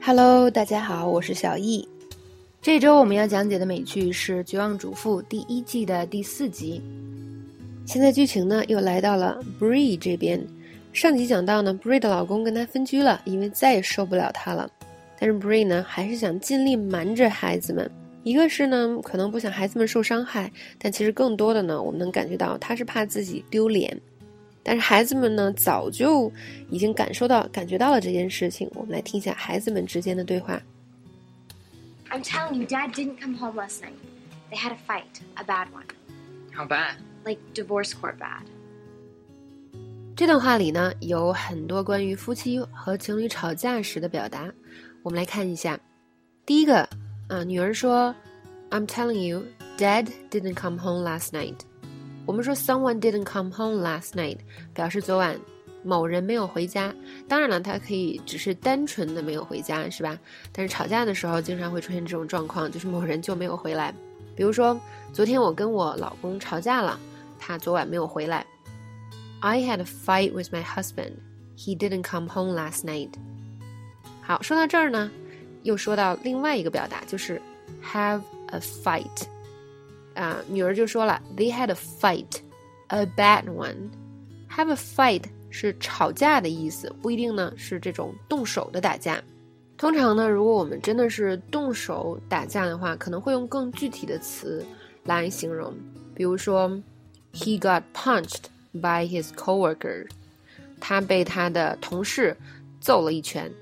Hello，大家好，我是小易。这周我们要讲解的美剧是《绝望主妇》第一季的第四集。现在剧情呢又来到了 Bree 这边。上集讲到呢，Bree 的老公跟她分居了，因为再也受不了她了。但是 Bree 呢还是想尽力瞒着孩子们。一个是呢，可能不想孩子们受伤害，但其实更多的呢，我们能感觉到她是怕自己丢脸。但是孩子们呢，早就已经感受到、感觉到了这件事情。我们来听一下孩子们之间的对话。I'm telling you, Dad didn't come home last night. They had a fight, a bad one. How bad? Like divorce court bad. 这段话里呢，有很多关于夫妻和情侣吵架时的表达。我们来看一下。第一个，啊，女儿说：“I'm telling you, Dad didn't come home last night.” 我们说 someone didn't come home last night，表示昨晚某人没有回家。当然了，它可以只是单纯的没有回家，是吧？但是吵架的时候经常会出现这种状况，就是某人就没有回来。比如说，昨天我跟我老公吵架了，他昨晚没有回来。I had a fight with my husband. He didn't come home last night. 好，说到这儿呢，又说到另外一个表达，就是 have a fight。啊，女儿就说了，They had a fight, a bad one. Have a fight 是吵架的意思，不一定呢是这种动手的打架。通常呢，如果我们真的是动手打架的话，可能会用更具体的词来形容，比如说，He got punched by his coworker. 他被他的同事揍了一拳。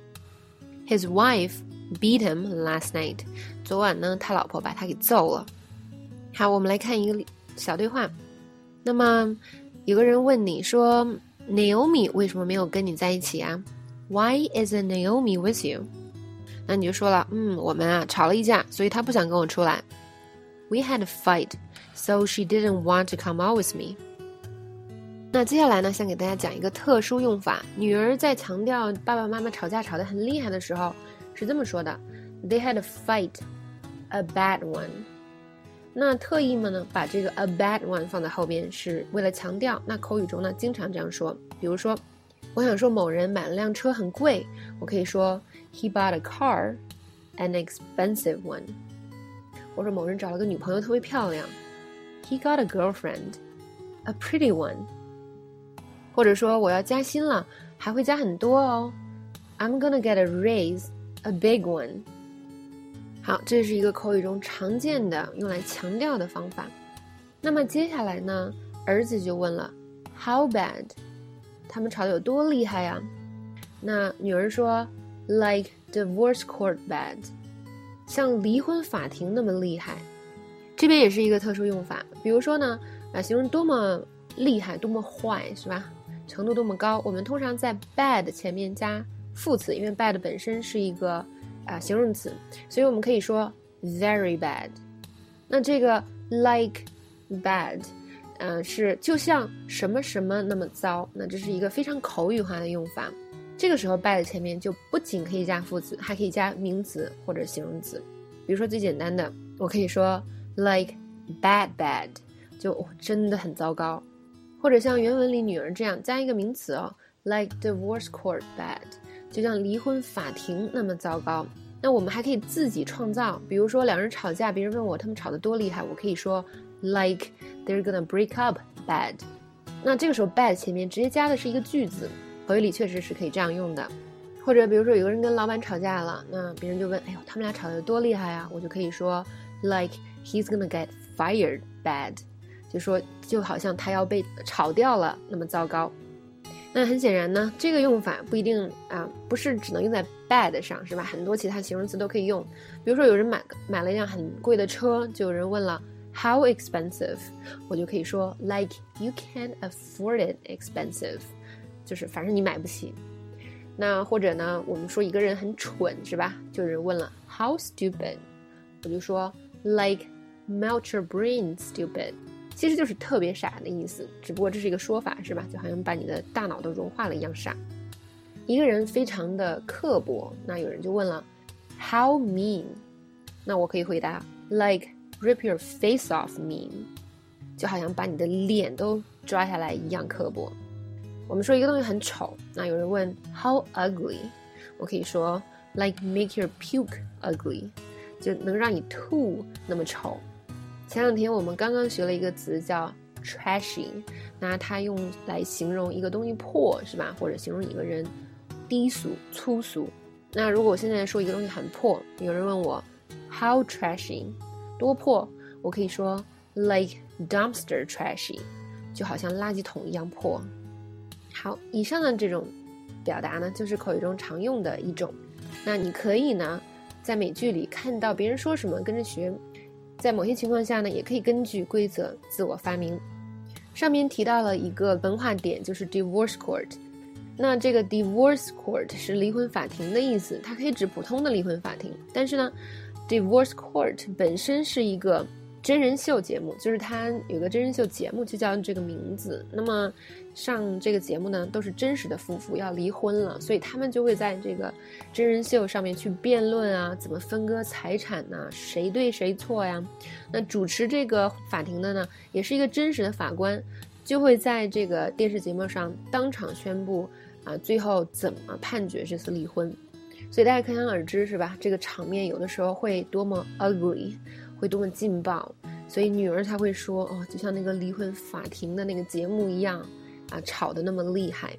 His wife beat him last night. 昨晚呢，他老婆把他给揍了。好，我们来看一个小对话。那么，有个人问你说：“Naomi 为什么没有跟你在一起啊？”Why isn't Naomi with you？那你就说了：“嗯，我们啊吵了一架，所以她不想跟我出来。”We had a fight, so she didn't want to come out with me。那接下来呢，想给大家讲一个特殊用法。女儿在强调爸爸妈妈吵架吵得很厉害的时候，是这么说的：“They had a fight, a bad one。”那特意们呢，把这个 a bad one 放在后边，是为了强调。那口语中呢，经常这样说。比如说，我想说某人买了辆车很贵，我可以说 he bought a car, an expensive one。我说某人找了个女朋友特别漂亮，he got a girlfriend, a pretty one。或者说我要加薪了，还会加很多哦，I'm gonna get a raise, a big one。 好，这是一个口语中常见的用来强调的方法。那么接下来呢，儿子就问了，How bad？他们吵得有多厉害呀？那女儿说，Like divorce court bad，像离婚法庭那么厉害。这边也是一个特殊用法，比如说呢，啊，形容多么厉害、多么坏，是吧？程度多么高，我们通常在 bad 前面加副词，因为 bad 本身是一个。啊，形容词，所以我们可以说 very bad。那这个 like bad，嗯，是就像什么什么那么糟。那这是一个非常口语化的用法。这个时候 bad 前面就不仅可以加副词，还可以加名词或者形容词。比如说最简单的，我可以说 like bad bad，就真的很糟糕。或者像原文里女儿这样加一个名词哦，like divorce court bad。就像离婚法庭那么糟糕，那我们还可以自己创造。比如说两人吵架，别人问我他们吵得多厉害，我可以说 like they're gonna break up bad。那这个时候 bad 前面直接加的是一个句子，口语里确实是可以这样用的。或者比如说有个人跟老板吵架了，那别人就问，哎呦，他们俩吵得多厉害啊？我就可以说 like he's gonna get fired bad，就说就好像他要被炒掉了那么糟糕。那很显然呢，这个用法不一定啊，不是只能用在 bad 上，是吧？很多其他形容词都可以用。比如说，有人买买了一辆很贵的车，就有人问了 how expensive，我就可以说 like you can't afford it expensive，就是反正你买不起。那或者呢，我们说一个人很蠢，是吧？就有人问了 how stupid，我就说 like melt your brain stupid。其实就是特别傻的意思，只不过这是一个说法，是吧？就好像把你的大脑都融化了一样傻。一个人非常的刻薄，那有人就问了，How mean？那我可以回答，Like rip your face off mean，就好像把你的脸都抓下来一样刻薄。我们说一个东西很丑，那有人问，How ugly？我可以说 like make your puke ugly，就能让你吐那么丑。前两天我们刚刚学了一个词叫 trashy，那它用来形容一个东西破，是吧？或者形容一个人低俗、粗俗。那如果我现在说一个东西很破，有人问我 how trashy，多破？我可以说 like dumpster trashy，就好像垃圾桶一样破。好，以上的这种表达呢，就是口语中常用的一种。那你可以呢，在美剧里看到别人说什么跟着学，在某些情况下呢，也可以根据规则自我发明。上面提到了一个文化点，就是 divorce court。那这个 divorce court 是离婚法庭的意思，它可以指普通的离婚法庭。但是呢，divorce court 本身是一个。真人秀节目就是他有个真人秀节目，就叫这个名字。那么上这个节目呢，都是真实的夫妇要离婚了，所以他们就会在这个真人秀上面去辩论啊，怎么分割财产呢？谁对谁错呀？那主持这个法庭的呢，也是一个真实的法官，就会在这个电视节目上当场宣布啊，最后怎么判决这次离婚。所以大家可想而知是吧？这个场面有的时候会多么 ugly。会多么劲爆，所以女儿才会说哦，就像那个离婚法庭的那个节目一样，啊，吵得那么厉害。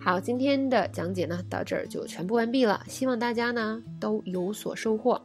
好，今天的讲解呢到这儿就全部完毕了，希望大家呢都有所收获。